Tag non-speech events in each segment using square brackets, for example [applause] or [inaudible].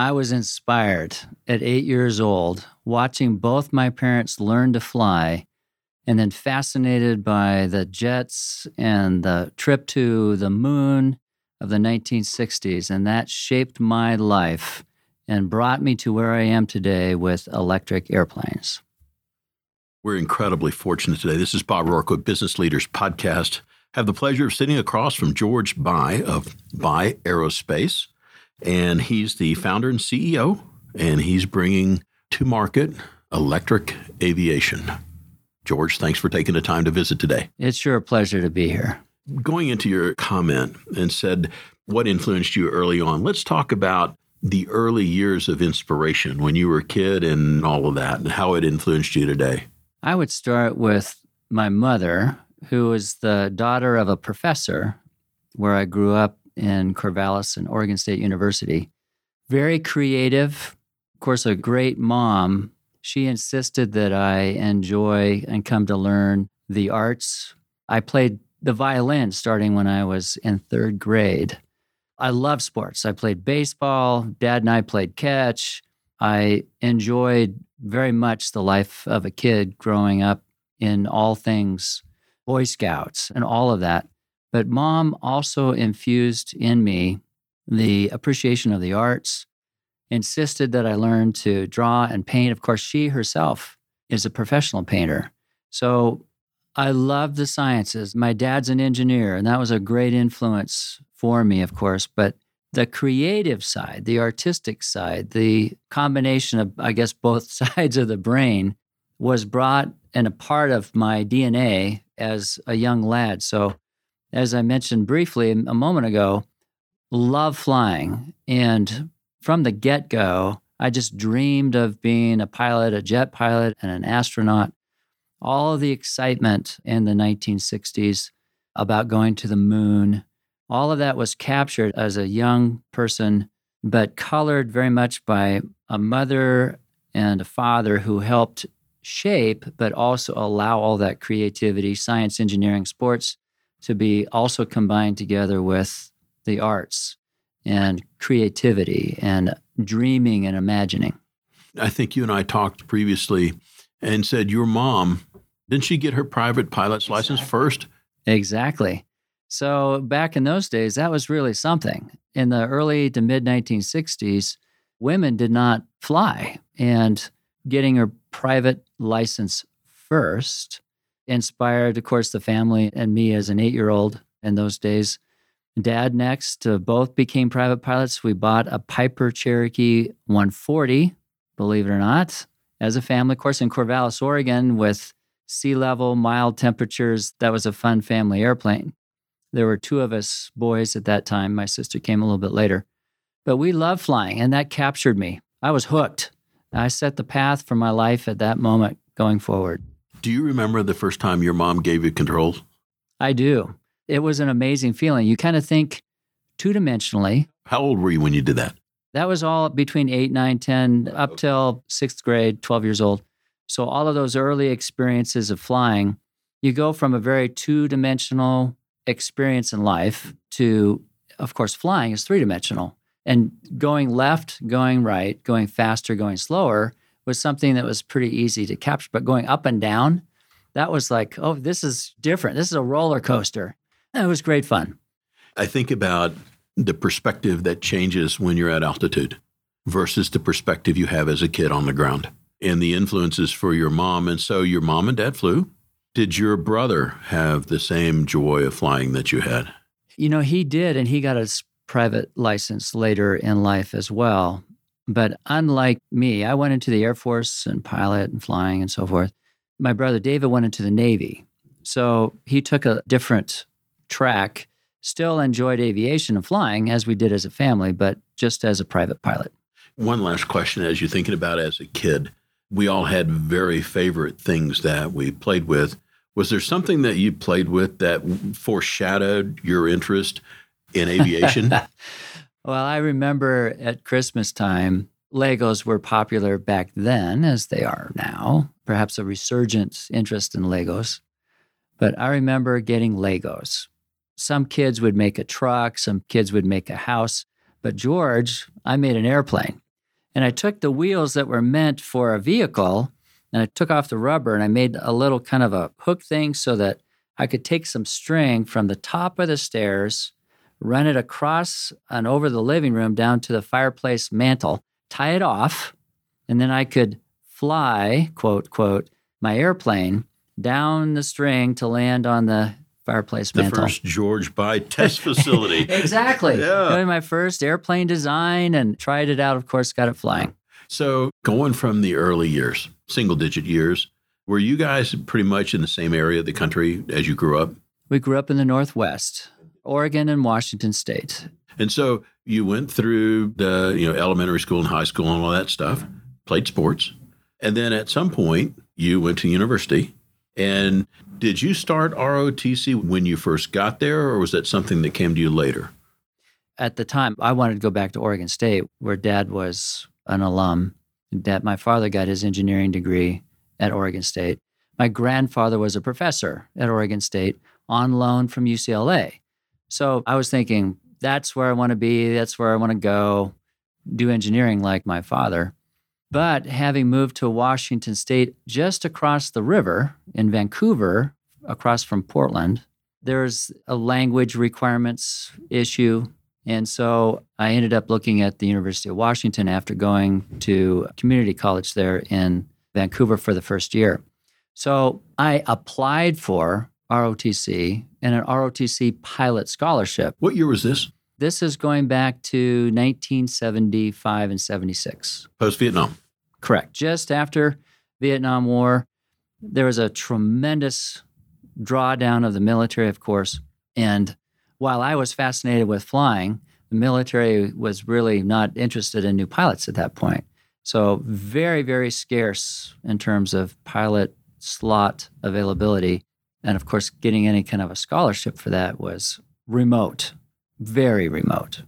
I was inspired at eight years old, watching both my parents learn to fly, and then fascinated by the jets and the trip to the moon of the 1960s. And that shaped my life and brought me to where I am today with electric airplanes. We're incredibly fortunate today. This is Bob Rourke with Business Leaders Podcast. Have the pleasure of sitting across from George Bye of Bye Aerospace. And he's the founder and CEO, and he's bringing to market electric aviation. George, thanks for taking the time to visit today. It's sure a pleasure to be here. Going into your comment and said what influenced you early on, let's talk about the early years of inspiration when you were a kid and all of that and how it influenced you today. I would start with my mother, who was the daughter of a professor where I grew up in Corvallis and Oregon State University. Very creative, of course, a great mom. She insisted that I enjoy and come to learn the arts. I played the violin starting when I was in third grade. I love sports. I played baseball. Dad and I played catch. I enjoyed very much the life of a kid growing up in all things Boy Scouts and all of that. But mom also infused in me the appreciation of the arts, insisted that I learn to draw and paint. Of course, she herself is a professional painter. So I love the sciences. My dad's an engineer, and that was a great influence for me, of course. But the creative side, the artistic side, the combination of, I guess, [laughs] both sides of the brain was brought and a part of my DNA as a young lad. So as I mentioned briefly a moment ago, love flying. And from the get go, I just dreamed of being a pilot, a jet pilot, and an astronaut. All the excitement in the 1960s about going to the moon, all of that was captured as a young person, but colored very much by a mother and a father who helped shape, but also allow all that creativity, science, engineering, sports to be also combined together with the arts and creativity and dreaming and imagining. I think you and I talked previously and said your mom, didn't she get her private pilot's exactly. license first? Exactly. So back in those days, that was really something. In the early to mid 1960s, women did not fly. And getting her private license first inspired, of course, the family and me as an eight year old in those days. Dad next uh, both became private pilots. We bought a Piper Cherokee 140, believe it or not, as a family. Of course, in Corvallis, Oregon, with sea level, mild temperatures, that was a fun family airplane. There were two of us boys at that time. My sister came a little bit later. But we loved flying, and that captured me. I was hooked. I set the path for my life at that moment going forward. Do you remember the first time your mom gave you controls? I do. It was an amazing feeling. You kind of think two dimensionally. How old were you when you did that? That was all between 8, 9, 10, up till sixth grade, 12 years old. So, all of those early experiences of flying, you go from a very two dimensional experience in life to, of course, flying is three dimensional. And going left, going right, going faster, going slower was something that was pretty easy to capture. But going up and down, that was like, oh, this is different. This is a roller coaster. It was great fun. I think about the perspective that changes when you're at altitude versus the perspective you have as a kid on the ground and the influences for your mom. And so your mom and dad flew. Did your brother have the same joy of flying that you had? You know, he did, and he got his private license later in life as well. But unlike me, I went into the Air Force and pilot and flying and so forth. My brother David went into the Navy. So he took a different track, still enjoyed aviation and flying as we did as a family, but just as a private pilot. One last question as you're thinking about as a kid, we all had very favorite things that we played with. Was there something that you played with that foreshadowed your interest in [laughs] aviation? Well, I remember at Christmas time, Legos were popular back then, as they are now, perhaps a resurgent interest in Legos. But I remember getting Legos. Some kids would make a truck, some kids would make a house. But George, I made an airplane. And I took the wheels that were meant for a vehicle and I took off the rubber and I made a little kind of a hook thing so that I could take some string from the top of the stairs, run it across and over the living room down to the fireplace mantle, tie it off, and then I could fly, quote, quote, my airplane down the string to land on the fireplace mantle. the first George Bye [laughs] test facility. exactly. Yeah. Doing my first airplane design and tried it out, of course, got it flying. so, going from the early years, single digit years, were you guys pretty much in the same area of the country as you grew up? We grew up in the Northwest, Oregon and Washington State. And so you went through the, you know, elementary school and high school and all that stuff, played sports. And then at some point you went to university. And did you start ROTC when you first got there or was that something that came to you later? At the time, I wanted to go back to Oregon State, where dad was an alum. Dad, my father got his engineering degree at Oregon State. My grandfather was a professor at Oregon State on loan from UCLA. So I was thinking, that's where I want to be. That's where I want to go, do engineering like my father. But having moved to Washington State just across the river in Vancouver, across from Portland, there's a language requirements issue. And so I ended up looking at the University of Washington after going to community college there in Vancouver for the first year. So I applied for ROTC and an ROTC pilot scholarship. What year was this? This is going back to 1975 and 76. Post Vietnam. Correct. Just after Vietnam War, there was a tremendous drawdown of the military, of course. And while I was fascinated with flying, the military was really not interested in new pilots at that point. So, very, very scarce in terms of pilot slot availability. And of course, getting any kind of a scholarship for that was remote, very remote.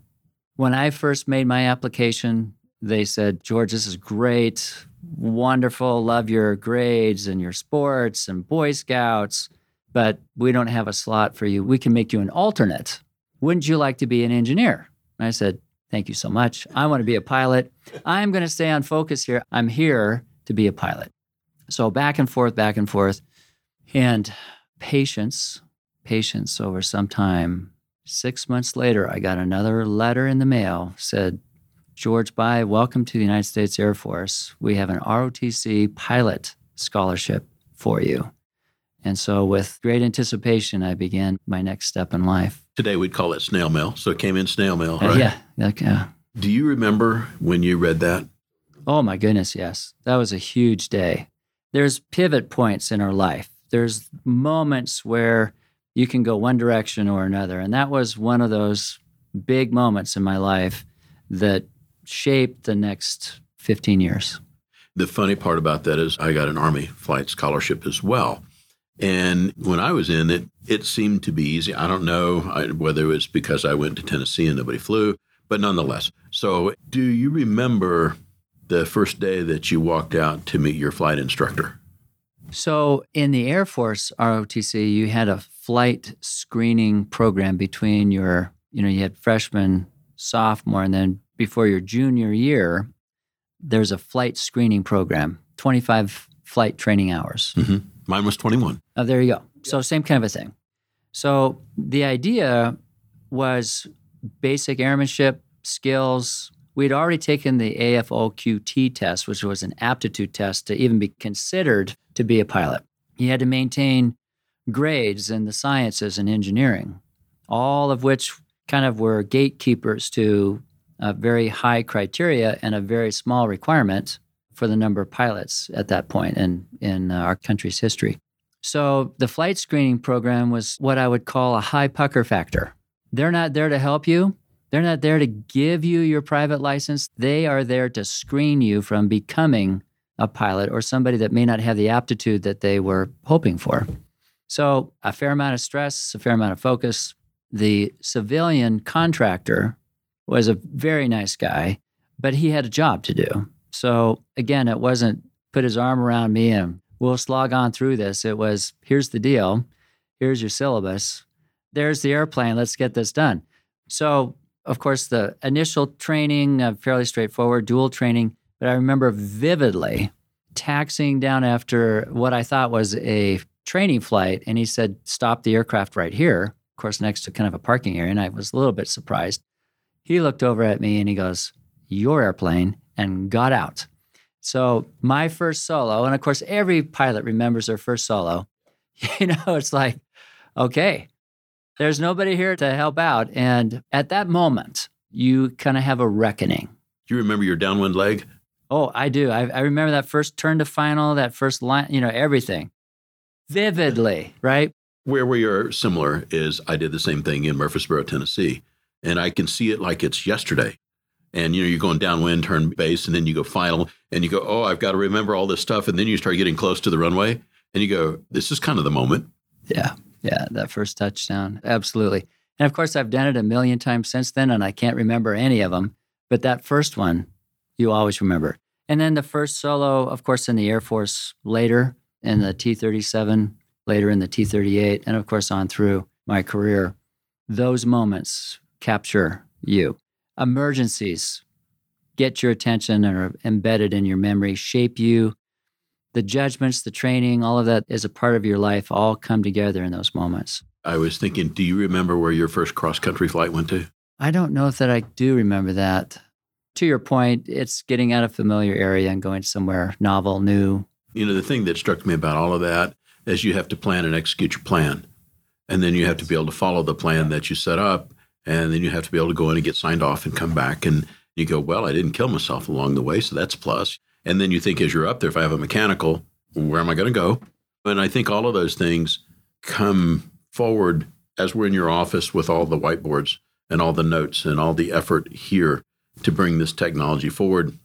When I first made my application, they said, George, this is great, wonderful, love your grades and your sports and Boy Scouts, but we don't have a slot for you. We can make you an alternate. Wouldn't you like to be an engineer? And I said, Thank you so much. I want to be a pilot. I'm going to stay on focus here. I'm here to be a pilot. So back and forth, back and forth. And patience, patience over some time. Six months later, I got another letter in the mail said, George Bye, welcome to the United States Air Force. We have an ROTC pilot scholarship for you. And so, with great anticipation, I began my next step in life. Today we'd call it snail mail. So it came in snail mail, Uh, right? yeah, like, uh, Do you remember when you read that? Oh my goodness, yes. That was a huge day. There's pivot points in our life. There's moments where you can go one direction or another. And that was one of those big moments in my life that shaped the next 15 years. The funny part about that is I got an Army flight scholarship as well. And when I was in it, it seemed to be easy. I don't know whether it was because I went to Tennessee and nobody flew, but nonetheless. So, do you remember the first day that you walked out to meet your flight instructor? So, in the Air Force ROTC, you had a flight screening program between your, you know, you had freshman, sophomore, and then before your junior year, there's a flight screening program, 25 flight training hours. Mm-hmm. Mine was 21. Oh, there you go. So, same kind of a thing. So, the idea was basic airmanship skills. We'd already taken the AFOQT test, which was an aptitude test to even be considered to be a pilot. You had to maintain grades in the sciences and engineering, all of which kind of were gatekeepers to a very high criteria and a very small requirement for the number of pilots at that point in, in uh, our country's history. So the flight screening program was what I would call a high pucker factor. They're not there to help you. They're not there to give you your private license. They are there to screen you from becoming a pilot or somebody that may not have the aptitude that they were hoping for. So, a fair amount of stress, a fair amount of focus. The civilian contractor was a very nice guy, but he had a job to do. So, again, it wasn't put his arm around me and we'll slog on through this. It was here's the deal, here's your syllabus, there's the airplane, let's get this done. So, of course, the initial training, uh, fairly straightforward, dual training. But I remember vividly taxiing down after what I thought was a training flight. And he said, Stop the aircraft right here, of course, next to kind of a parking area. And I was a little bit surprised. He looked over at me and he goes, Your airplane, and got out. So, my first solo, and of course, every pilot remembers their first solo. [laughs] You know, it's like, okay, there's nobody here to help out. And at that moment, you kind of have a reckoning. Do you remember your downwind leg? Oh, I do. I, I remember that first turn to final, that first line, you know, everything vividly, right? Where we are similar is I did the same thing in Murfreesboro, Tennessee, and I can see it like it's yesterday. And you know, you're going downwind, turn base, and then you go final, and you go, oh, I've got to remember all this stuff, and then you start getting close to the runway, and you go, this is kind of the moment. Yeah. Yeah, that first touchdown. Absolutely. And of course, I've done it a million times since then, and I can't remember any of them. But that first one, you always remember. And then the first solo, of course, in the Air Force later, in the T 37, later in the T 38, and of course, on through my career. Those moments capture you. Emergencies get your attention and are embedded in your memory, shape you, the judgments, the training, all of that is a part of your life, all come together in those moments. I was thinking, do you remember where your first cross country flight went to? I don't know if that I do remember that. To your point, it's getting out of familiar area and going somewhere novel, new. You know, the thing that struck me about all of that is you have to plan and execute your plan. And then you have to be able to follow the plan that you set up. And then you have to be able to go in and get signed off and come back. And you go, well, I didn't kill myself along the way. So that's plus. And then you think as you're up there, if I have a mechanical, where am I going to go? And I think all of those things come forward as we're in your office with all the whiteboards and all the notes and all the effort here to bring this technology forward.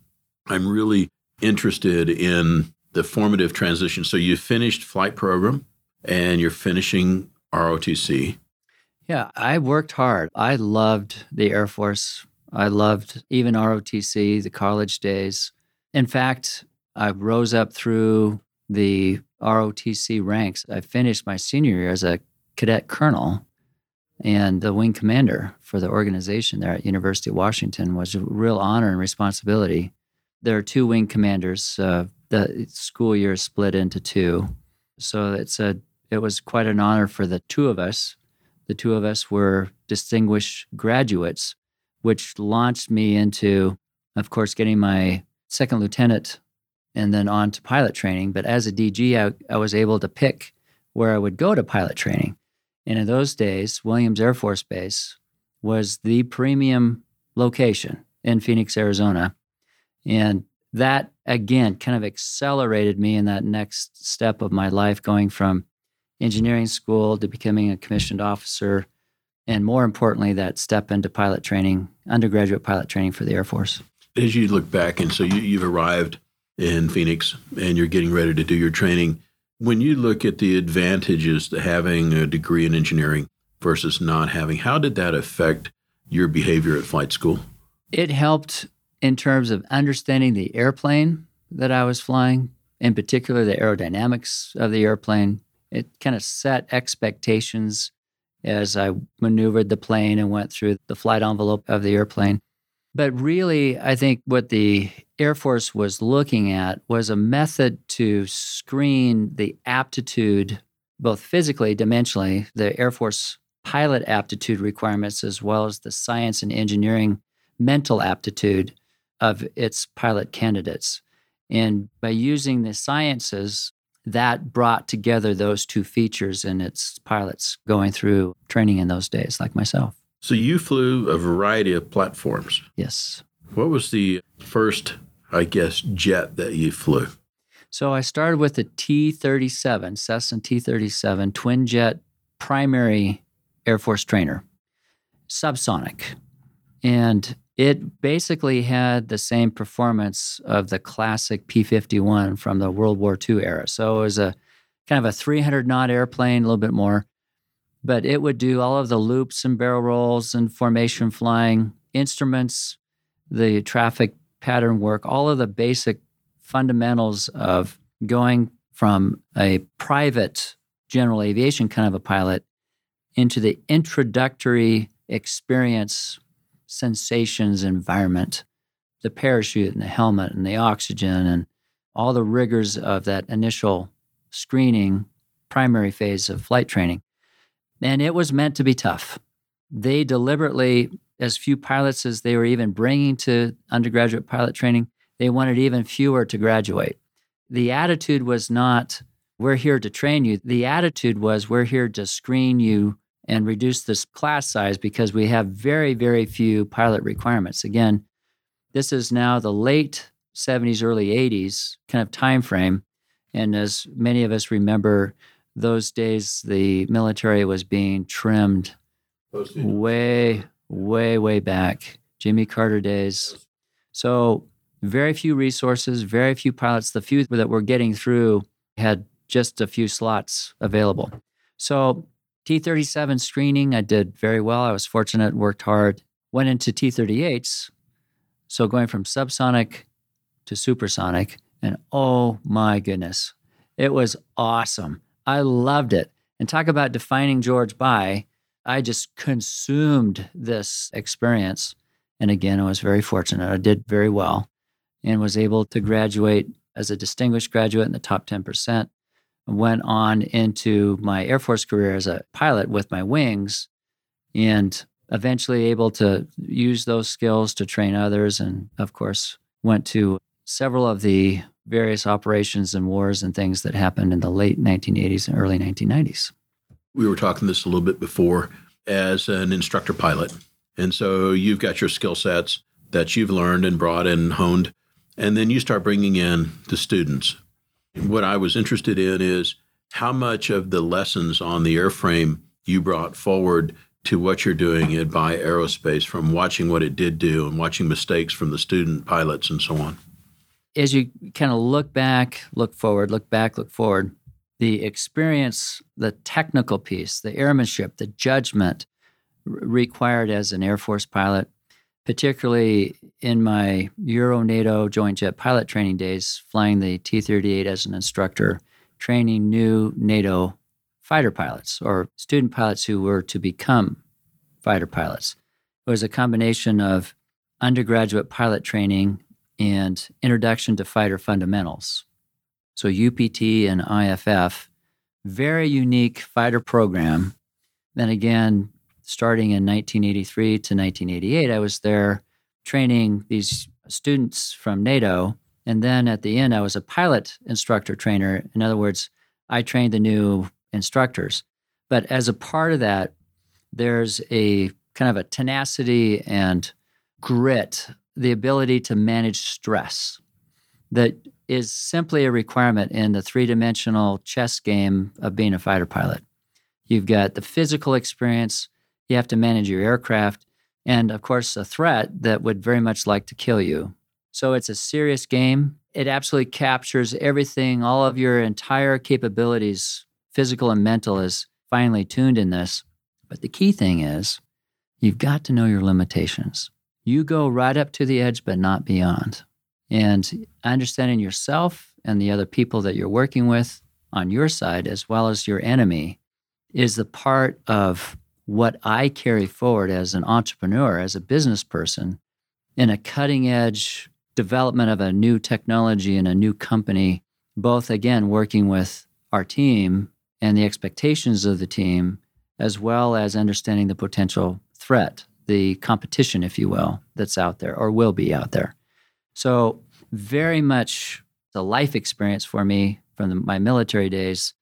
I'm really interested in the formative transition. So you finished flight program and you're finishing ROTC. Yeah, I worked hard. I loved the Air Force. I loved even ROTC, the college days. In fact, I rose up through the ROTC ranks. I finished my senior year as a cadet colonel and the wing commander for the organization there at University of Washington was a real honor and responsibility. There are two wing commanders. Uh, the school year is split into two, so it's a it was quite an honor for the two of us. The two of us were distinguished graduates, which launched me into, of course, getting my second lieutenant and then on to pilot training. But as a DG, I, I was able to pick where I would go to pilot training. And in those days, Williams Air Force Base was the premium location in Phoenix, Arizona. And that again kind of accelerated me in that next step of my life, going from engineering school to becoming a commissioned officer. And more importantly, that step into pilot training, undergraduate pilot training for the Air Force as you look back, and so you, you've arrived in Phoenix and you're getting ready to do your training. When you look at the advantages to having a degree in engineering versus not having, how did that affect your behavior at flight school? It helped in terms of understanding the airplane that I was flying, in particular the aerodynamics of the airplane. It kind of set expectations as I maneuvered the plane and went through the flight envelope of the airplane. But really, I think what the Air Force was looking at was a method to screen the aptitude, both physically, dimensionally, the Air Force pilot aptitude requirements, as well as the science and engineering mental aptitude of its pilot candidates. And by using the sciences, that brought together those two features in its pilots going through training in those days, like myself. So you flew a variety of platforms. Yes. What was the first, I guess, jet that you flew? So I started with the T 37, Cessna T 37 twin jet primary Air Force trainer, subsonic. And it basically had the same performance of the classic P 51 from the World War II era. So it was a kind of a 300 knot airplane, a little bit more but it would do all of the loops and barrel rolls and formation flying, instruments, the traffic pattern work, all of the basic fundamentals of going from a private general aviation kind of a pilot into the introductory experience sensations environment the parachute and the helmet and the oxygen and all the rigors of that initial screening primary phase of flight training. And it was meant to be tough. They deliberately, as few pilots as they were even bringing to undergraduate pilot training, they wanted even fewer to graduate. The attitude was not, we're here to train you. The attitude was, we're here to screen you and reduce this class size because we have very, very few pilot requirements. Again, this is now the late 70s, early 80s kind of time frame. And as many of us remember, those days the military was being trimmed way, way, way back. Jimmy Carter days. So very few resources, very few pilots. The few that were getting through had just a few slots available. So T 37 screening, I did very well. I was fortunate, worked hard, went into T 38s. So going from subsonic to supersonic, and oh my goodness, it was awesome. I loved it. And talk about defining George Bye, I just consumed this experience. And again, I was very fortunate. I did very well and was able to graduate as a distinguished graduate in the top 10%. Went on into my Air Force career as a pilot with my wings and eventually able to use those skills to train others. And of course, went to several of the various operations and wars and things that happened in the late 1980s and early 1990s. We were talking this a little bit before as an instructor pilot. And so you've got your skill sets that you've learned and brought and honed and then you start bringing in the students. What I was interested in is how much of the lessons on the airframe you brought forward to what you're doing at Bye Aerospace from watching what it did do and watching mistakes from the student pilots and so on. As you kind of look back, look forward, look back, look forward, the experience, the technical piece, the airmanship, the judgment required as an Air Force pilot particularly in my Euro NATO joint jet pilot training days, flying the T 38 as an instructor, training new NATO fighter pilots or student pilots who were to become fighter pilots. It was a combination of undergraduate pilot training and introduction to fighter fundamentals. So, UPT and IFF, very unique fighter program. Then again, starting in 1983 to 1988, I was there training these students from NATO. And then at the end, I was a pilot instructor trainer. In other words, I trained the new instructors. But as a part of that, there's a kind of a tenacity and grit, the ability to manage stress that is simply a requirement in the three dimensional chess game of being a fighter pilot. You've got the physical experience, you have to manage your aircraft, and of course, a threat that would very much like to kill you. So it's a serious game. It absolutely captures everything, all of your entire capabilities, physical and mental, is finely tuned in this. But the key thing is you've got to know your limitations. You go right up to the edge, but not beyond. And understanding yourself and the other people that you're working with on your side, as well as your enemy, is the part of what I carry forward as an entrepreneur, as a business person, in a cutting edge development of a new technology and a new company, both again working with our team and the expectations of the team, as well as understanding the potential threat, the competition, if you will, that's out there or will be out there. So, very much the life experience for me from the, my military days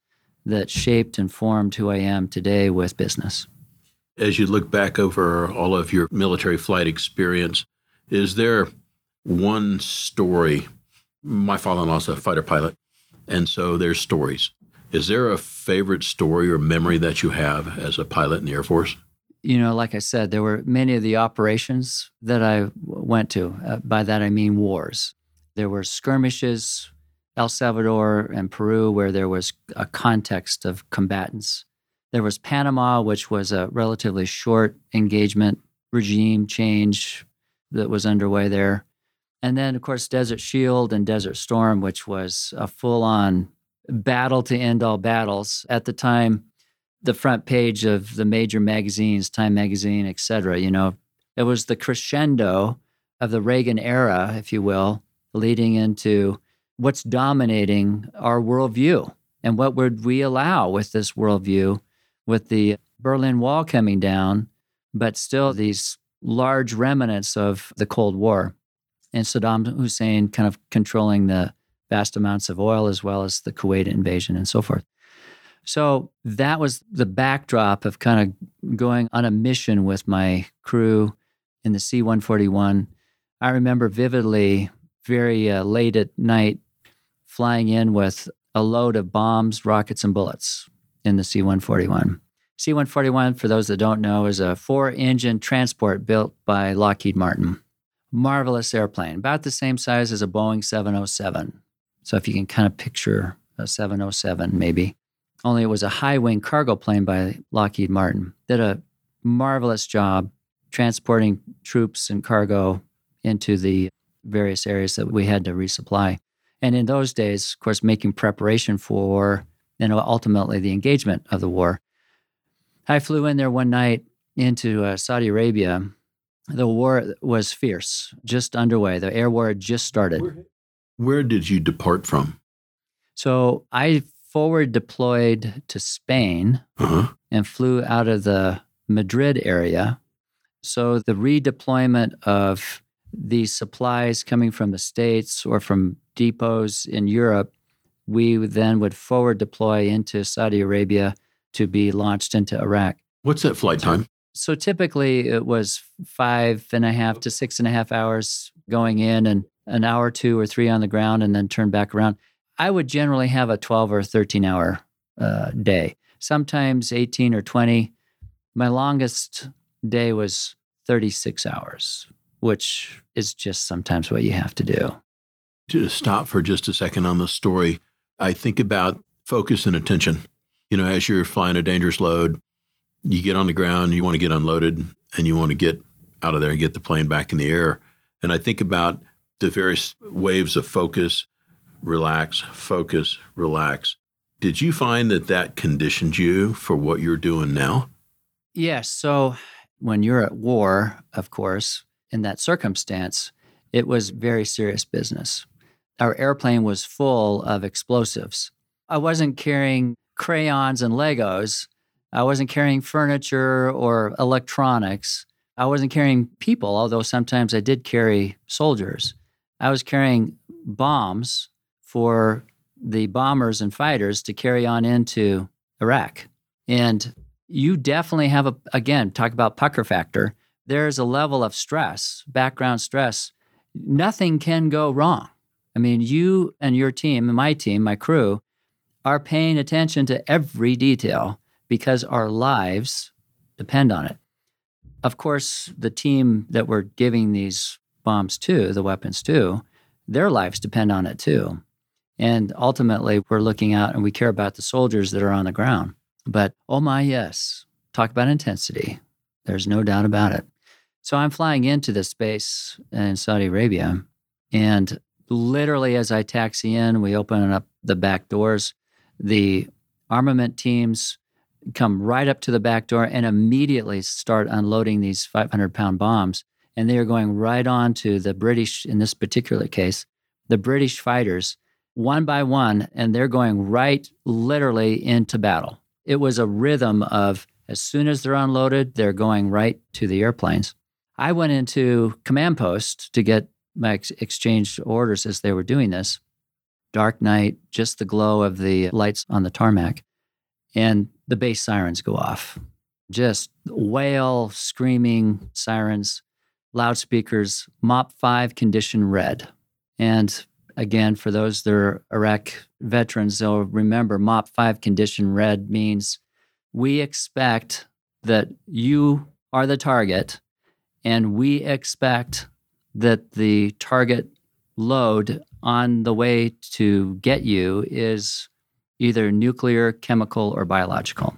that shaped and formed who I am today with business. As you look back over all of your military flight experience, is there one story? My father in law is a fighter pilot, and so there's stories. Is there a favorite story or memory that you have as a pilot in the Air Force? You know, like I said, there were many of the operations that I went to. Uh, by that, I mean wars. There were skirmishes, El Salvador and Peru, where there was a context of combatants. There was Panama, which was a relatively short engagement regime change that was underway there. And then, of course, Desert Shield and Desert Storm, which was a full on battle to end all battles. At the time, the front page of the major magazines, Time Magazine, et cetera, you know, It was the crescendo of the Reagan era, if you will, leading into what's dominating our worldview and what would we allow with this worldview with the Berlin Wall coming down, but still these large remnants of the Cold War and Saddam Hussein kind of controlling the vast amounts of oil as well as the Kuwait invasion and so forth. So that was the backdrop of kind of going on a mission with my crew in the C 141. I remember vividly, very uh, late at night, flying in with a load of bombs, rockets, and bullets in the C 141. C 141, for those that don't know, is a four engine transport built by Lockheed Martin. Marvelous airplane, about the same size as a Boeing 707. So if you can kind of picture a 707, maybe only it was a high wing cargo plane by Lockheed Martin. Did a marvelous job transporting troops and cargo into the various areas that we had to resupply. And in those days, of course, making preparation for and ultimately the engagement of the war. I flew in there one night into uh, Saudi Arabia. The war was fierce, just underway. The air war had just started. Where, where did you depart from? So I forward deployed to Spain uh-huh. and flew out of the Madrid area. So the redeployment of these supplies coming from the States or from depots in Europe, we then would forward deploy into Saudi Arabia to be launched into Iraq. What's that flight time? So typically it was five and a half to six and a half hours going in and an hour, two or three on the ground and then turn back around. I would generally have a 12 or 13 hour uh, day, sometimes 18 or 20. My longest day was 36 hours, which is just sometimes what you have to do. To stop for just a second on the story, I think about focus and attention. You know, as you're flying a dangerous load, you get on the ground, you want to get unloaded, and you want to get out of there and get the plane back in the air. And I think about the various waves of focus relax, focus, relax. Did you find that that conditioned you for what you're doing now? Yes. So when you're at war, of course, in that circumstance, it was very serious business. Our airplane was full of explosives. I wasn't carrying crayons and Legos. I wasn't carrying furniture or electronics. I wasn't carrying people, although sometimes I did carry soldiers. I was carrying bombs for the bombers and fighters to carry on into Iraq. And you definitely have a, again, talk about pucker factor. There's a level of stress, background stress. Nothing can go wrong. I mean, you and your team, and my team, my crew, are paying attention to every detail because our lives depend on it. Of course, the team that we're giving these bombs to, the weapons to, their lives depend on it too. And ultimately, we're looking out and we care about the soldiers that are on the ground. But oh my, yes, talk about intensity. There's no doubt about it. So I'm flying into this space in Saudi Arabia. And literally, as I taxi in, we open up the back doors. The armament teams come right up to the back door and immediately start unloading these 500 pound bombs. And they are going right on to the British, in this particular case, the British fighters one by one, and they're going right literally into battle. It was a rhythm of as soon as they're unloaded, they're going right to the airplanes. I went into command post to get my ex- exchange orders as they were doing this. Dark night, just the glow of the lights on the tarmac, and the base sirens go off. Just wail, screaming sirens, loudspeakers, MOPP 5 condition red. And again, for those that are Iraq veterans, they'll remember MOPP 5 condition red means we expect that you are the target, and we expect that the target load on the way to get you is either nuclear, chemical, or biological.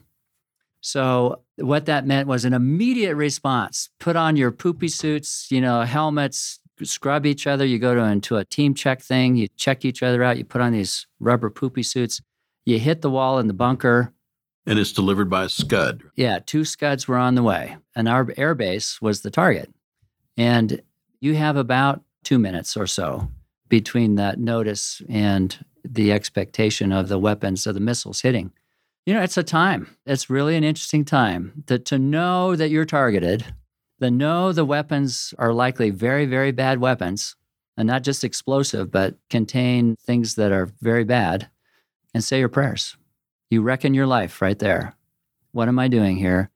So, what that meant was an immediate response. Put on your poopy suits, you know, helmets, scrub each other. You go to into a team check thing. You check each other out. You put on these rubber poopy suits. You hit the wall in the bunker. And it's delivered by a Scud. Yeah, two Scuds were on the way, and our airbase was the target. And you have about two minutes or so between that notice and the expectation of the weapons of the missiles hitting. You know, it's a time. It's really an interesting time to, to know that you're targeted, to know the weapons are likely very, very bad weapons, and not just explosive, but contain things that are very bad, and say your prayers. You reckon your life right there. What am I doing here?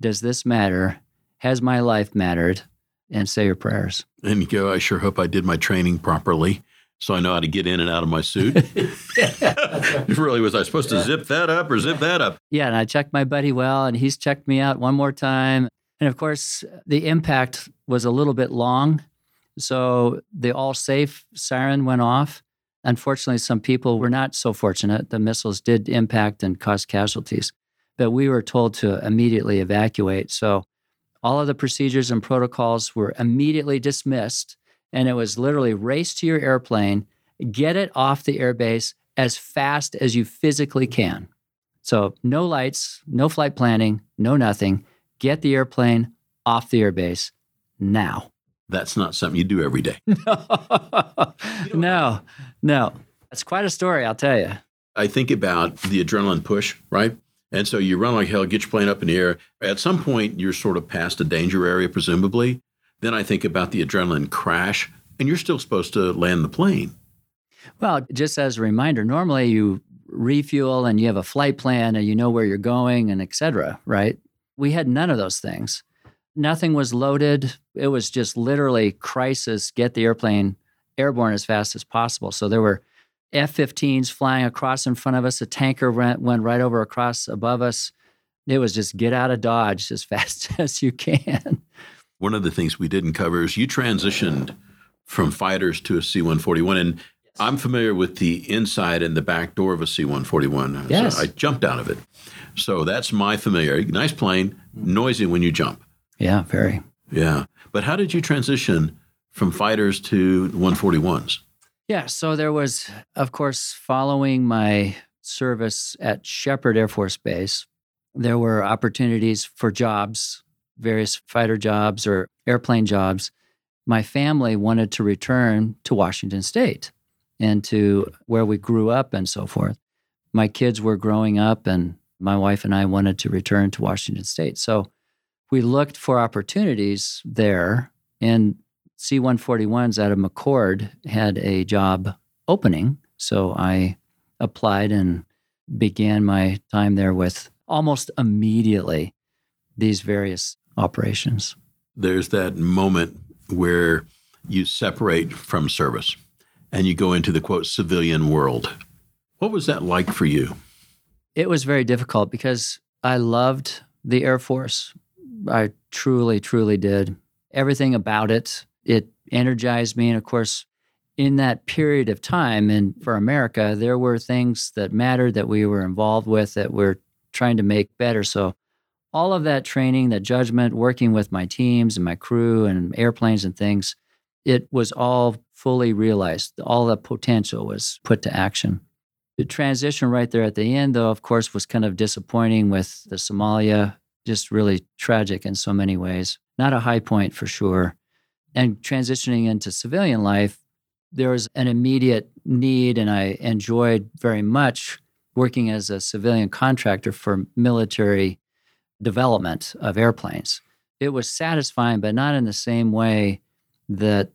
Does this matter? Has my life mattered? And say your prayers. And you go, I sure hope I did my training properly so I know how to get in and out of my suit. [laughs] [laughs] really, was I supposed to zip that up or zip that up? Yeah, and I checked my buddy well, and he's checked me out one more time. And of course, the impact was a little bit long. So the all safe siren went off. Unfortunately, some people were not so fortunate. The missiles did impact and cause casualties, but we were told to immediately evacuate. So all of the procedures and protocols were immediately dismissed. And it was literally race to your airplane, get it off the airbase as fast as you physically can. So, no lights, no flight planning, no nothing. Get the airplane off the airbase now. That's not something you do every day. [laughs] no, no. That's quite a story, I'll tell you. I think about the adrenaline push, right? And so you run like hell, get your plane up in the air. At some point, you're sort of past a danger area, presumably. Then I think about the adrenaline crash, and you're still supposed to land the plane. Well, just as a reminder, normally you refuel and you have a flight plan and you know where you're going and et cetera, right? We had none of those things. Nothing was loaded. It was just literally crisis, get the airplane airborne as fast as possible. So there were F 15s flying across in front of us. A tanker went, went right over across above us. It was just get out of Dodge as fast [laughs] as you can. One of the things we didn't cover is you transitioned from fighters to a C 141. And I'm familiar with the inside and the back door of a C 141. Yes. So I jumped out of it. So that's my familiarity. Nice plane, noisy when you jump. Yeah, very. Yeah. But how did you transition from fighters to 141s? Yeah. So there was, of course, following my service at Sheppard Air Force Base, there were opportunities for jobs, various fighter jobs or airplane jobs. My family wanted to return to Washington State and to where we grew up and so forth. My kids were growing up, and my wife and I wanted to return to Washington State. So we looked for opportunities there. And C 141s out of McChord had a job opening. So I applied and began my time there with almost immediately these various operations. There's that moment where you separate from service and you go into the quote civilian world. What was that like for you? It was very difficult because I loved the Air Force. I truly, truly did. Everything about it it energized me. And of course, in that period of time and for America, there were things that mattered that we were involved with that we're trying to make better. So all of that training, that judgment, working with my teams and my crew and airplanes and things, it was all fully realized. All the potential was put to action. The transition right there at the end, though, of course, was kind of disappointing with the Somalia, just really tragic in so many ways. Not a high point for sure and transitioning into civilian life, there was an immediate need, and I enjoyed very much working as a civilian contractor for military development of airplanes. It was satisfying, but not in the same way that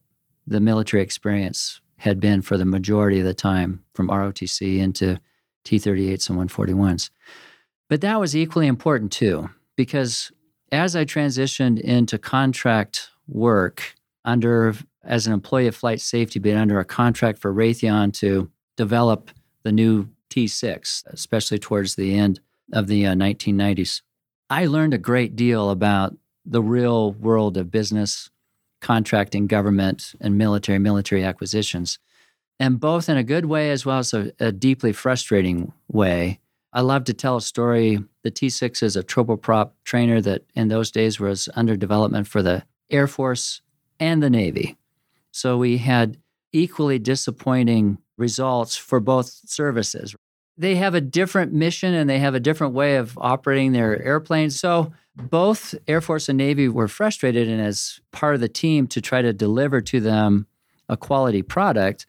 the military experience had been for the majority of the time from ROTC into T 38s and 141s. But that was equally important too, because as I transitioned into contract work, under as an employee of flight safety, but under a contract for Raytheon to develop the new T6, especially towards the end of the uh, 1990s. I learned a great deal about the real world of business, contracting, government, and military, military acquisitions, and both in a good way as well as a, a deeply frustrating way. I love to tell a story. The T6 is a turboprop trainer that in those days was under development for the Air Force and the Navy. So we had equally disappointing results for both services. They have a different mission and they have a different way of operating their airplanes. So both Air Force and Navy were frustrated, and as part of the team to try to deliver to them a quality product,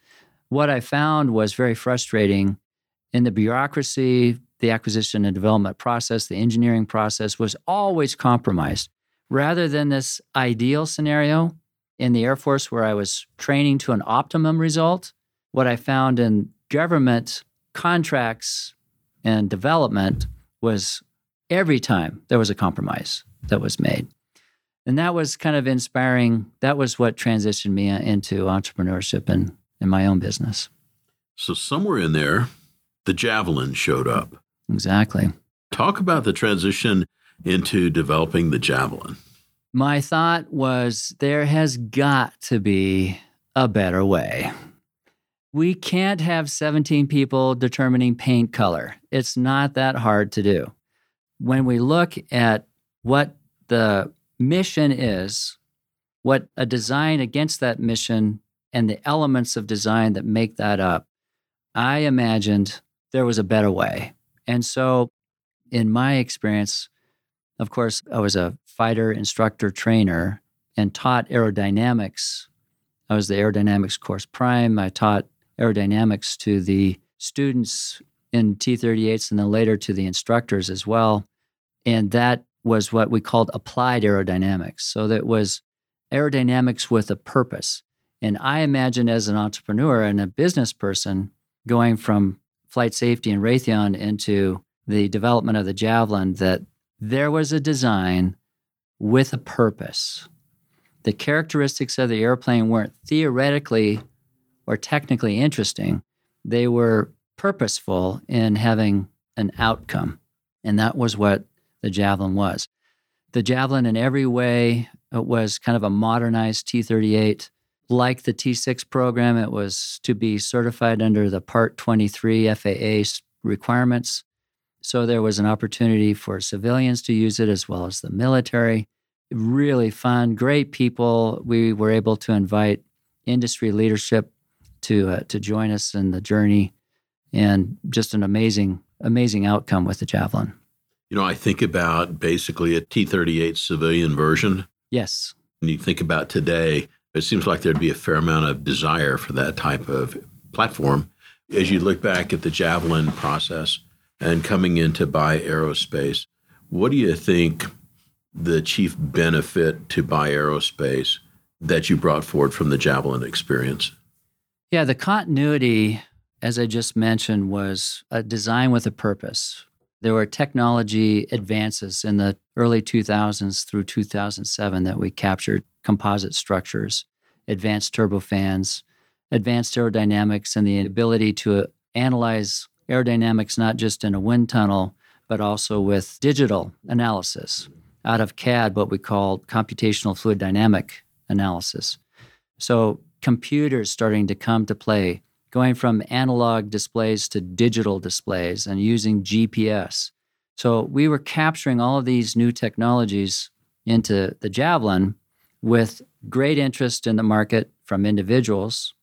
what I found was very frustrating in the bureaucracy, the acquisition and development process, the engineering process was always compromised. Rather than this ideal scenario in the Air Force where I was training to an optimum result, what I found in government contracts and development was every time there was a compromise that was made. And that was kind of inspiring. That was what transitioned me into entrepreneurship and in my own business. So, somewhere in there, the Javelin showed up. Exactly. Talk about the transition into developing the Javelin. My thought was there has got to be a better way. We can't have 17 people determining paint color. It's not that hard to do. When we look at what the mission is, what a design against that mission and the elements of design that make that up, I imagined there was a better way. And so, in my experience, of course, I was a fighter instructor trainer and taught aerodynamics. I was the aerodynamics course prime. I taught aerodynamics to the students in T 38s and then later to the instructors as well. And that was what we called applied aerodynamics. So that was aerodynamics with a purpose. And I imagine as an entrepreneur and a business person going from flight safety and Raytheon into the development of the Javelin that there was a design with a purpose. The characteristics of the airplane weren't theoretically or technically interesting, they were purposeful in having an outcome. And that was what the Javelin was. The Javelin, in every way, uh, was kind of a modernized T 38. Like the T 6 program, it was to be certified under the Part 23 FAA requirements. So there was an opportunity for civilians to use it as well as the military. Really fun, great people. We were able to invite industry leadership to uh, to join us in the journey, and just an amazing amazing outcome with the javelin. You know, I think about basically a T thirty eight civilian version. Yes. And you think about today, it seems like there'd be a fair amount of desire for that type of platform. As you look back at the javelin process and coming into Bye Aerospace, what do you think the chief benefit to Bye Aerospace that you brought forward from the javelin experience? Yeah, the continuity, as I just mentioned, was a design with a purpose. There were technology advances in the early 2000s through 2007 that we captured composite structures, advanced turbofans, advanced aerodynamics, and the ability to analyze aerodynamics not just in a wind tunnel, but also with digital analysis out of CAD, what we call computational fluid dynamic analysis. So computers starting to come to play, going from analog displays to digital displays and using GPS. So we were capturing all of these new technologies into the Javelin with great interest in the market from individuals,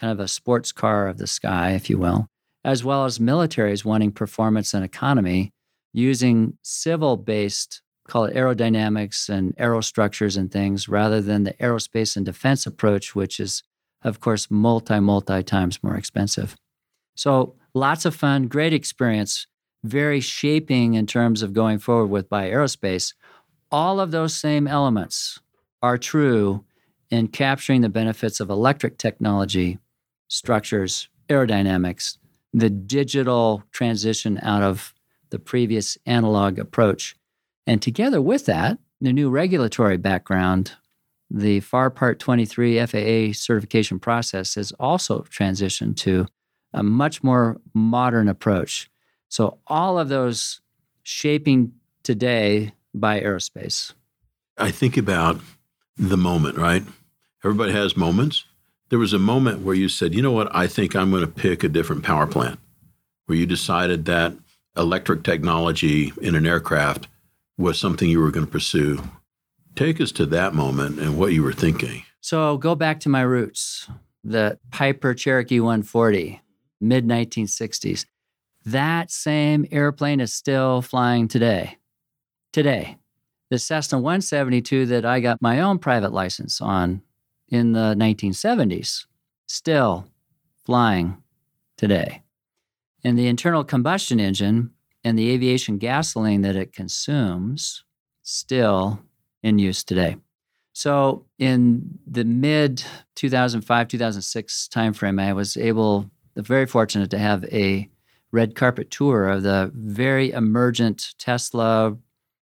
kind of a sports car of the sky, if you will, as well as militaries wanting performance and economy using civil based call it aerodynamics and aerostructures and things rather than the aerospace and defense approach, which is, of course, multi, multi times more expensive. So lots of fun, great experience, very shaping in terms of going forward with Bye Aerospace. All of those same elements are true in capturing the benefits of electric technology, structures, aerodynamics, the digital transition out of the previous analog approach and together with that, the new regulatory background, the FAR Part 23 FAA certification process has also transitioned to a much more modern approach. So, all of those shaping today Bye Aerospace. I think about the moment, right? Everybody has moments. There was a moment where you said, you know what, I think I'm going to pick a different power plant, where you decided that electric technology in an aircraft was something you were going to pursue. Take us to that moment and what you were thinking. So go back to my roots, the Piper Cherokee 140, mid 1960s. That same airplane is still flying today. Today. The Cessna 172 that I got my own private license on in the 1970s, still flying today. And the internal combustion engine and the aviation gasoline that it consumes, still in use today. So in the mid 2005 2006 timeframe, I was able, very fortunate to have a red carpet tour of the very emergent Tesla,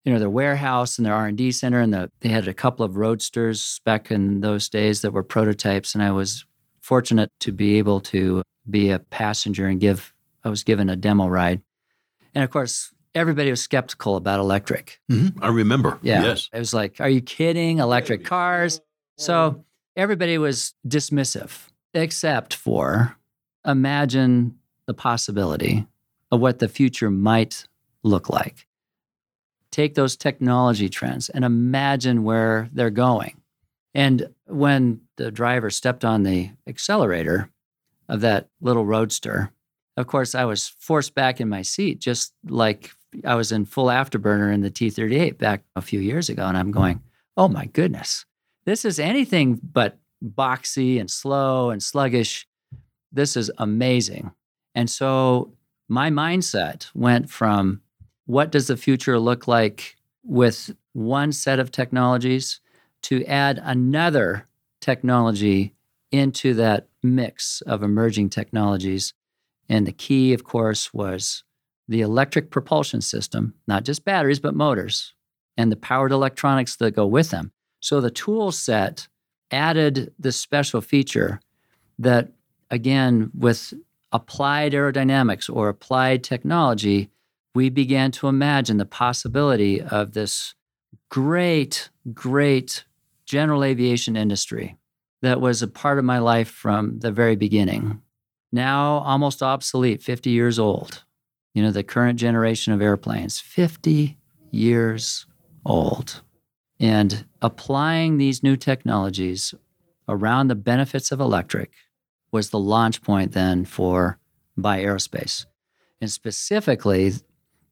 you know, their warehouse and their R and D center, and the, they had a couple of roadsters back in those days that were prototypes, and I was fortunate to be able to be a passenger and give. I was given a demo ride, and of course, everybody was skeptical about electric. Mm-hmm. I remember. Yeah. Yes. It was like, are you kidding? Electric cars. So everybody was dismissive, except for imagine the possibility of what the future might look like. Take those technology trends and imagine where they're going. And when the driver stepped on the accelerator of that little roadster, of course, I was forced back in my seat, just like I was in full afterburner in the T 38 back a few years ago. And I'm mm-hmm. going, oh my goodness, this is anything but boxy and slow and sluggish. This is amazing. And so my mindset went from what does the future look like with one set of technologies to add another technology into that mix of emerging technologies. And the key, of course, was the electric propulsion system, not just batteries, but motors, and the powered electronics that go with them. So the tool set added this special feature that, again, with applied aerodynamics or applied technology, we began to imagine the possibility of this great, great general aviation industry that was a part of my life from the very beginning. Now almost obsolete, 50 years old. You know, the current generation of airplanes, 50 years old. And applying these new technologies around the benefits of electric was the launch point then for Bye Aerospace. And specifically,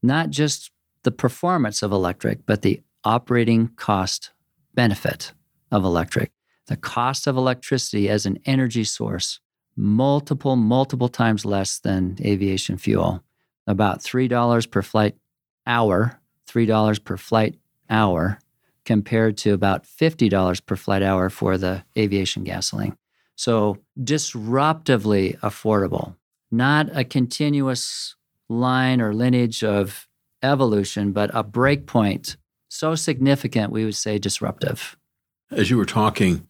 not just the performance of electric, but the operating cost benefit of electric. The cost of electricity as an energy source, multiple, multiple times less than aviation fuel. About $3 per flight hour, $3 per flight hour, compared to about $50 per flight hour for the aviation gasoline. So disruptively affordable, not a continuous line or lineage of evolution, but a breakpoint so significant, we would say disruptive. As you were talking,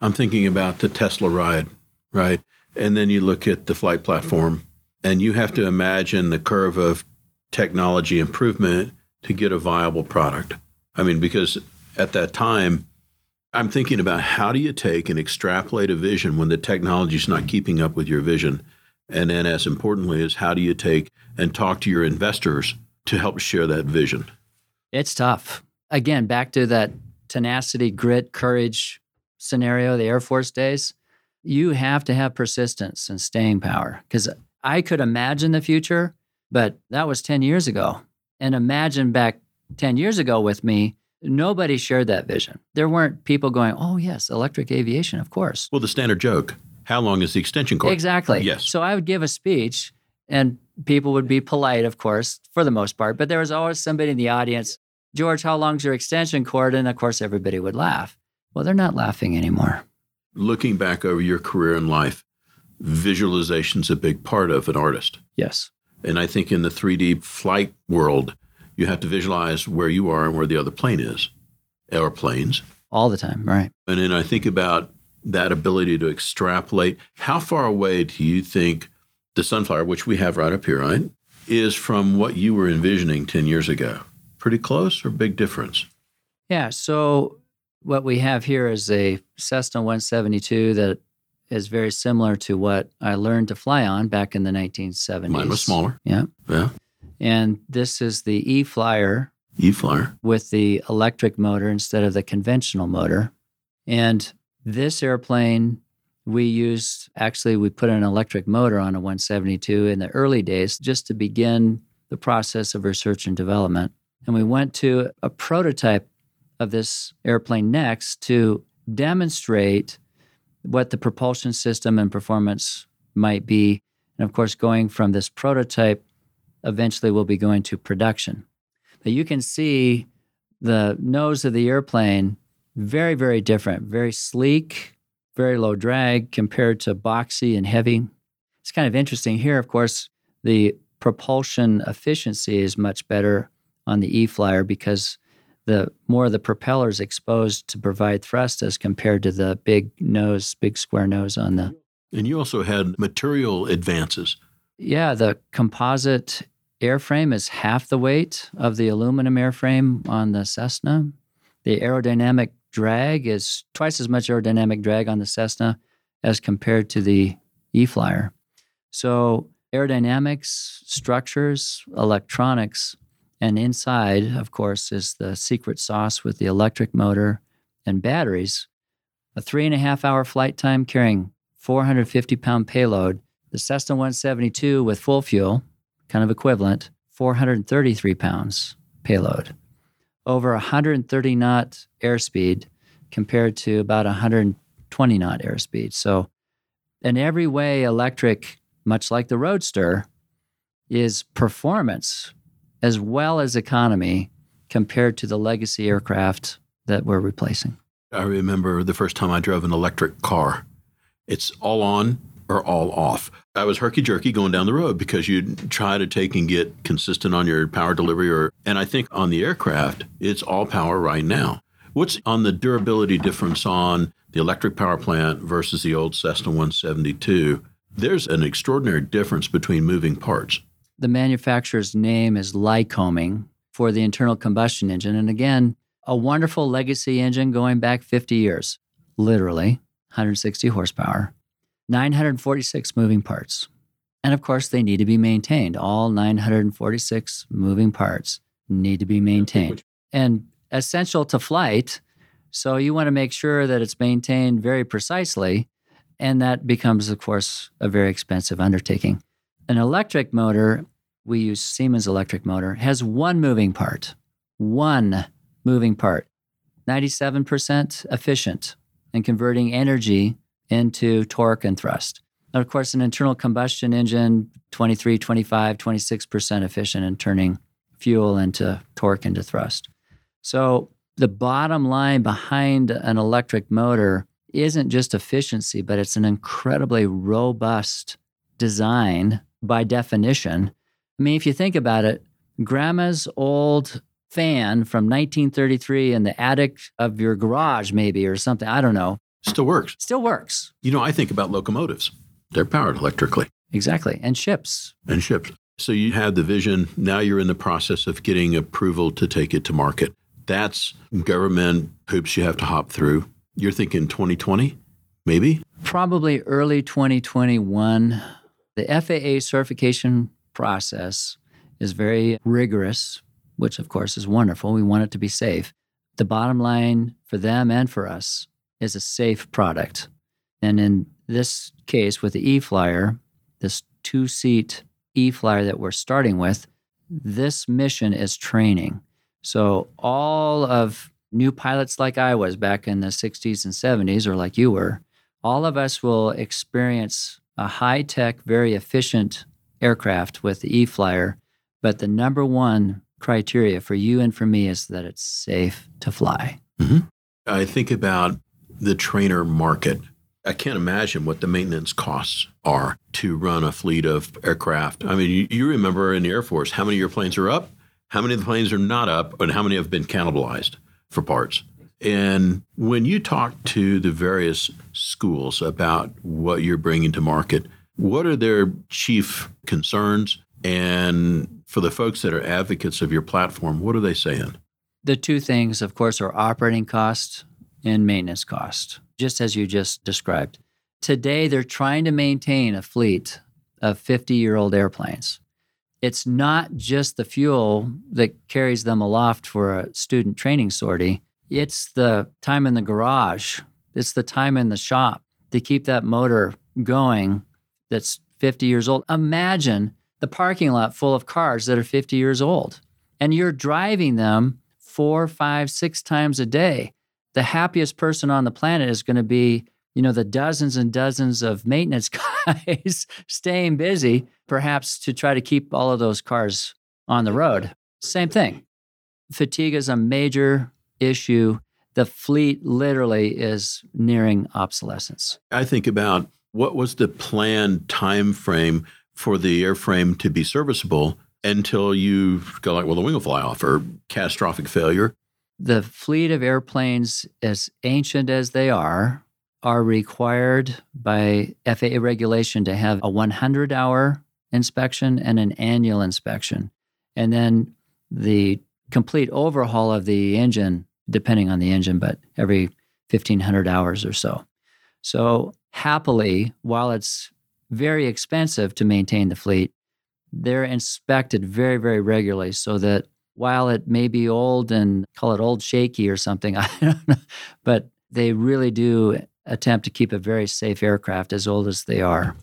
I'm thinking about the Tesla ride, right? And then you look at the flight platform, and you have to imagine the curve of technology improvement to get a viable product. I mean, because at that time, I'm thinking about how do you take and extrapolate a vision when the technology is not keeping up with your vision? And then, as importantly, is how do you take and talk to your investors to help share that vision? It's tough. Again, back to that tenacity, grit, courage scenario, the Air Force days. You have to have persistence and staying power because I could imagine the future, but that was 10 years ago. And imagine back 10 years ago with me, nobody shared that vision. There weren't people going, oh, yes, electric aviation, of course. Well, the standard joke how long is the extension cord? Exactly. Yes. So I would give a speech and people would be polite, of course, for the most part, but there was always somebody in the audience, George, how long's your extension cord? And of course, everybody would laugh. Well, they're not laughing anymore. Looking back over your career in life, visualization's a big part of an artist. Yes. And I think in the 3D flight world, you have to visualize where you are and where the other plane is, airplanes. All the time, right. And then I think about that ability to extrapolate. How far away do you think the Sun Flyer, which we have right up here, right, is from what you were envisioning 10 years ago? Pretty close or big difference? Yeah. So, what we have here is a Cessna 172 that is very similar to what I learned to fly on back in the 1970s. Mine was smaller. Yeah. Yeah. And this is the E Flyer E Flyer. with the electric motor instead of the conventional motor. And this airplane We used, actually, we put an electric motor on a 172 in the early days just to begin the process of research and development. And we went to a prototype of this airplane next to demonstrate what the propulsion system and performance might be. And of course, going from this prototype, eventually we'll be going to production. But you can see the nose of the airplane very, very different, very sleek, very low drag compared to boxy and heavy. It's kind of interesting here, of course, the propulsion efficiency is much better on the E flyer because the more of the propeller is exposed to provide thrust as compared to the big nose, big square nose on the. And you also had material advances. Yeah, the composite airframe is half the weight of the aluminum airframe on the Cessna. The aerodynamic drag is twice as much aerodynamic drag on the Cessna as compared to the E Flyer. So, aerodynamics, structures, electronics, and inside, of course, is the secret sauce with the electric motor and batteries. A three and a half hour flight time carrying 450 pound payload. The Cessna 172 with full fuel, kind of equivalent, 433 pounds payload. Over 130 knot airspeed compared to about 120 knot airspeed. So, in every way, electric, much like the Roadster, is performance as well as economy compared to the legacy aircraft that we're replacing. I remember the first time I drove an electric car. It's all on or all off. I was herky jerky going down the road because you'd try to take and get consistent on your power delivery or and I think on the aircraft, it's all power right now. What's on the durability difference on the electric power plant versus the old Cessna 172? There's an extraordinary difference between moving parts the manufacturer's name is Lycoming for the internal combustion engine. And again, a wonderful legacy engine going back 50 years, literally 160 horsepower, 946 moving parts. And of course, they need to be maintained. All 946 moving parts need to be maintained and essential to flight. So you want to make sure that it's maintained very precisely. And that becomes, of course, a very expensive undertaking. An electric motor, we use Siemens electric motor, has one moving part. One moving part. 97% efficient in converting energy into torque and thrust. And of course, an internal combustion engine, 23, 25, 26% efficient in turning fuel into torque into thrust. So the bottom line behind an electric motor isn't just efficiency, but it's an incredibly robust design by definition. I mean, if you think about it, grandma's old fan from 1933 in the attic of your garage, maybe, or something, I don't know. Still works. Still works. You know, I think about locomotives, they're powered electrically. Exactly. And ships. And ships. So you have the vision. Now you're in the process of getting approval to take it to market. That's government hoops you have to hop through. You're thinking 2020, maybe? Probably early 2021. The FAA certification process is very rigorous, which of course is wonderful. We want it to be safe. The bottom line for them and for us is a safe product. And in this case, with the E Flyer, this two seat E Flyer that we're starting with, this mission is training. So, all of new pilots like I was back in the 60s and 70s, or like you were, all of us will experience a high tech, very efficient aircraft with the E Flyer. But the number one criteria for you and for me is that it's safe to fly. Mm-hmm. I think about the trainer market. I can't imagine what the maintenance costs are to run a fleet of aircraft. I mean, you, you remember in the Air Force how many of your planes are up, how many of the planes are not up, and how many have been cannibalized for parts. And when you talk to the various schools about what you're bringing to market, what are their chief concerns? And for the folks that are advocates of your platform, what are they saying? The two things, of course, are operating costs and maintenance costs, just as you just described. Today, they're trying to maintain a fleet of 50 year old airplanes. It's not just the fuel that carries them aloft for a student training sortie it's the time in the garage, it's the time in the shop, to keep that motor going that's 50 years old. Imagine the parking lot full of cars that are 50 years old and you're driving them four, five, six times a day. The happiest person on the planet is going to be, you know, the dozens and dozens of maintenance [laughs] guys staying busy, perhaps to try to keep all of those cars on the road. Same thing. Fatigue is a major issue. The fleet literally is nearing obsolescence. I think about what was the planned time frame for the airframe to be serviceable until you go like, well, the wing will fly off or catastrophic failure. The fleet of airplanes, as ancient as they are, are required by FAA regulation to have a 100 hour inspection and an annual inspection. And then the complete overhaul of the engine, depending on the engine, but every 1500 hours or so. So, happily, while it's very expensive to maintain the fleet, they're inspected very, very regularly so that while it may be old and call it old shaky or something, [laughs] I don't know, but they really do attempt to keep a very safe aircraft as old as they are.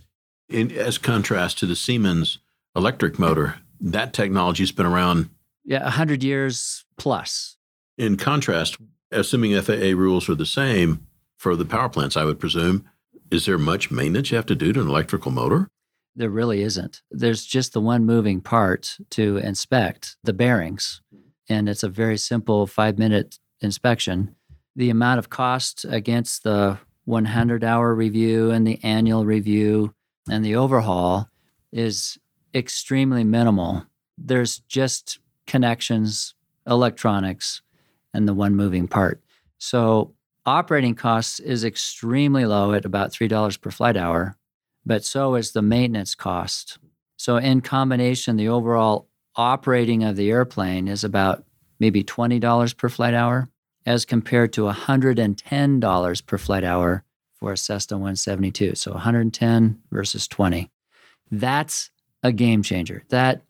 In, as contrast to the Siemens electric motor, that technology has been around. Yeah, 100 years plus. In contrast, assuming FAA rules are the same for the power plants, I would presume, is there much maintenance you have to do to an electrical motor? There really isn't. There's just the one moving part to inspect the bearings, and it's a very simple five minute inspection. The amount of cost against the 100 hour review and the annual review and the overhaul is extremely minimal. There's just connections, electronics, and the one moving part. So operating costs is extremely low at about $3 per flight hour but so is the maintenance cost. So, in combination, the overall operating of the airplane is about maybe $20 per flight hour, as compared to $110 per flight hour for a Cessna 172. So, 110 versus 20. That's a game changer. That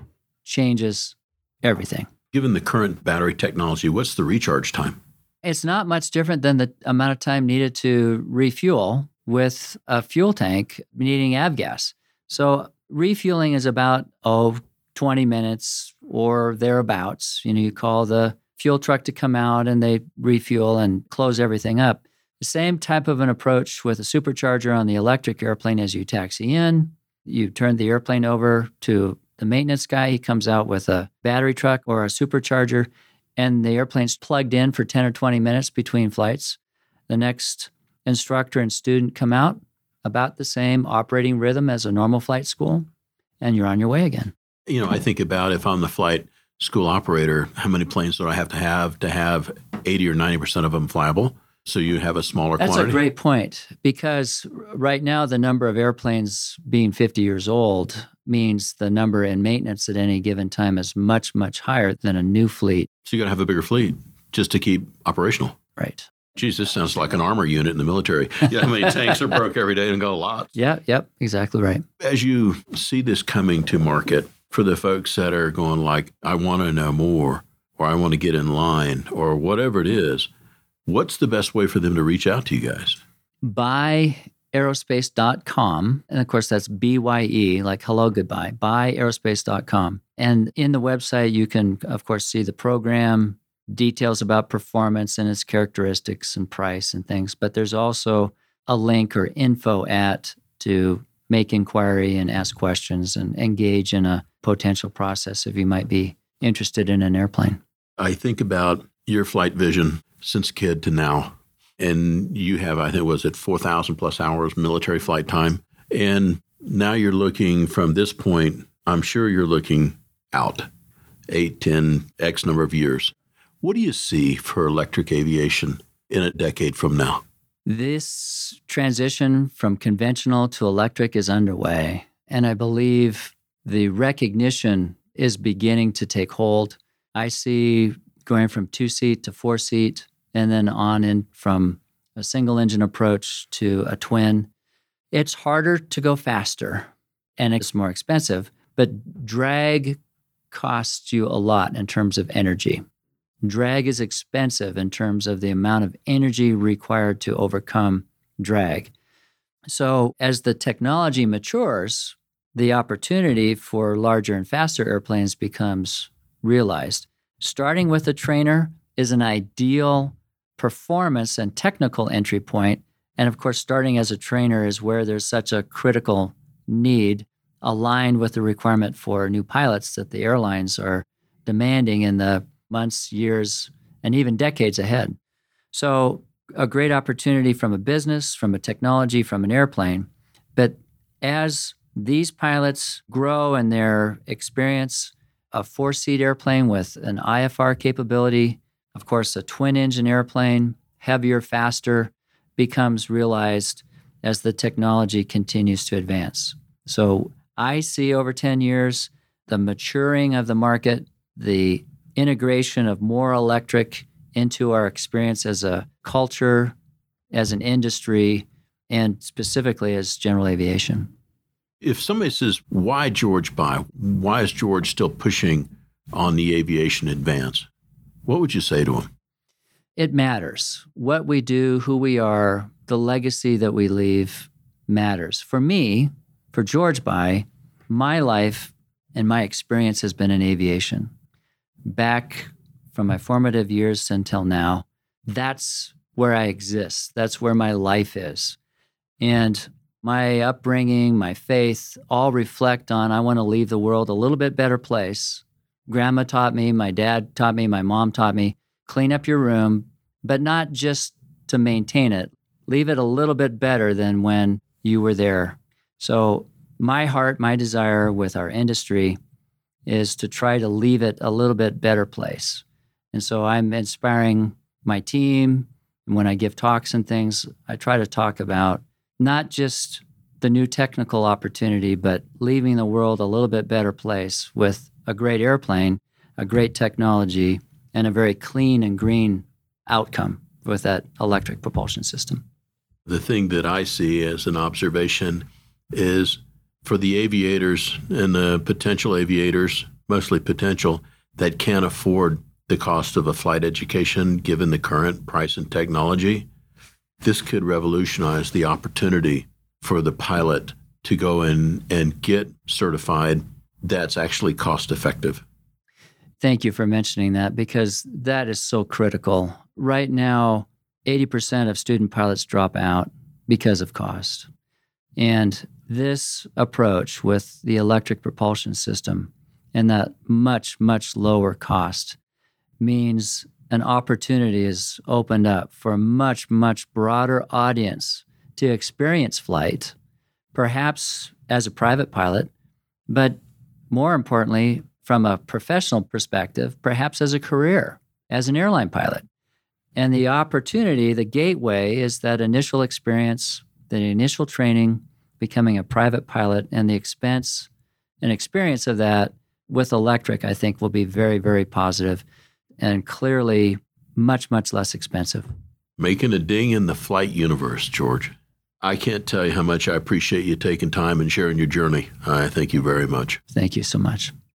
changes everything. Given the current battery technology, what's the recharge time? It's not much different than the amount of time needed to refuel with a fuel tank needing avgas. So refueling is about, oh, 20 minutes or thereabouts. You know, you call the fuel truck to come out and they refuel and close everything up. The same type of an approach with a supercharger on the electric airplane as you taxi in. You turn the airplane over to the maintenance guy. He comes out with a battery truck or a supercharger, and the airplane's plugged in for 10 or 20 minutes between flights. The next instructor and student come out about the same operating rhythm as a normal flight school, and you're on your way again. You know, I think about if I'm the flight school operator, how many planes do I have to have to have 80 or 90% of them flyable? So you have a smaller That's quantity? a great point because right now the number of airplanes being 50 years old means the number in maintenance at any given time is much, much higher than a new fleet. So you got to have a bigger fleet just to keep operational. Right. Geez, this sounds like an armor unit in the military. Yeah, how many [laughs] tanks are broke every day and go a lot? Yeah, yep, exactly right. As you see this coming to market for the folks that are going like, I want to know more, or I want to get in line, or whatever it is, what's the best way for them to reach out to you guys? Byeaerospace.com. And of course, that's B Y E, like hello, goodbye, byeaerospace.com. And in the website, you can, of course, see the program, details about performance and its characteristics and price and things. But there's also a link or info at to make inquiry and ask questions and engage in a potential process if you might be interested in an airplane. I think about your flight vision since kid to now. And you have, I think, was it 4,000 plus hours military flight time? And now you're looking from this point, I'm sure you're looking out eight, 10, X number of years. What do you see for electric aviation in a decade from now? This transition from conventional to electric is underway. And I believe the recognition is beginning to take hold. I see going from two seat to four seat and then on in from a single engine approach to a twin. It's harder to go faster and it's more expensive, but drag costs you a lot in terms of energy. Drag is expensive in terms of the amount of energy required to overcome drag. So, as the technology matures, the opportunity for larger and faster airplanes becomes realized. Starting with a trainer is an ideal performance and technical entry point. And of course, starting as a trainer is where there's such a critical need aligned with the requirement for new pilots that the airlines are demanding in the months, years, and even decades ahead. So, a great opportunity from a business, from a technology, from an airplane. But as these pilots grow in their experience, a four seat airplane with an IFR capability, of course, a twin engine airplane, heavier, faster, becomes realized as the technology continues to advance. So I see over 10 years the maturing of the market, the integration of more electric into our experience as a culture, as an industry, and specifically as general aviation. If somebody says, why George Bye? Why is George still pushing on the aviation advance? What would you say to him? It matters. What we do, who we are, the legacy that we leave matters. For me, for George Bye, my life and my experience has been in aviation. Back from my formative years until now, that's where I exist. That's where my life is. And my upbringing, my faith all reflect on I want to leave the world a little bit better place. Grandma taught me, my dad taught me, my mom taught me clean up your room, but not just to maintain it. Leave it a little bit better than when you were there. So, my heart, my desire with our industry is to try to leave it a little bit better place. And so I'm inspiring my team. And when I give talks and things, I try to talk about not just the new technical opportunity, but leaving the world a little bit better place with a great airplane, a great technology, and a very clean and green outcome with that electric propulsion system. The thing that I see as an observation is for the aviators and the potential aviators, mostly potential, that can't afford the cost of a flight education given the current price and technology, this could revolutionize the opportunity for the pilot to go in and get certified that's actually cost effective. Thank you for mentioning that because that is so critical. Right now, 80% of student pilots drop out because of cost. And this approach with the electric propulsion system and that much, much lower cost means an opportunity is opened up for a much, much broader audience to experience flight, perhaps as a private pilot, but more importantly, from a professional perspective, perhaps as a career, as an airline pilot. And the opportunity, the gateway is that initial experience, the initial training, becoming a private pilot, and the expense and experience of that with electric, I think will be very, very positive and clearly much, much less expensive. Making a ding in the flight universe, George. I can't tell you how much I appreciate you taking time and sharing your journey. I thank you very much. Thank you so much.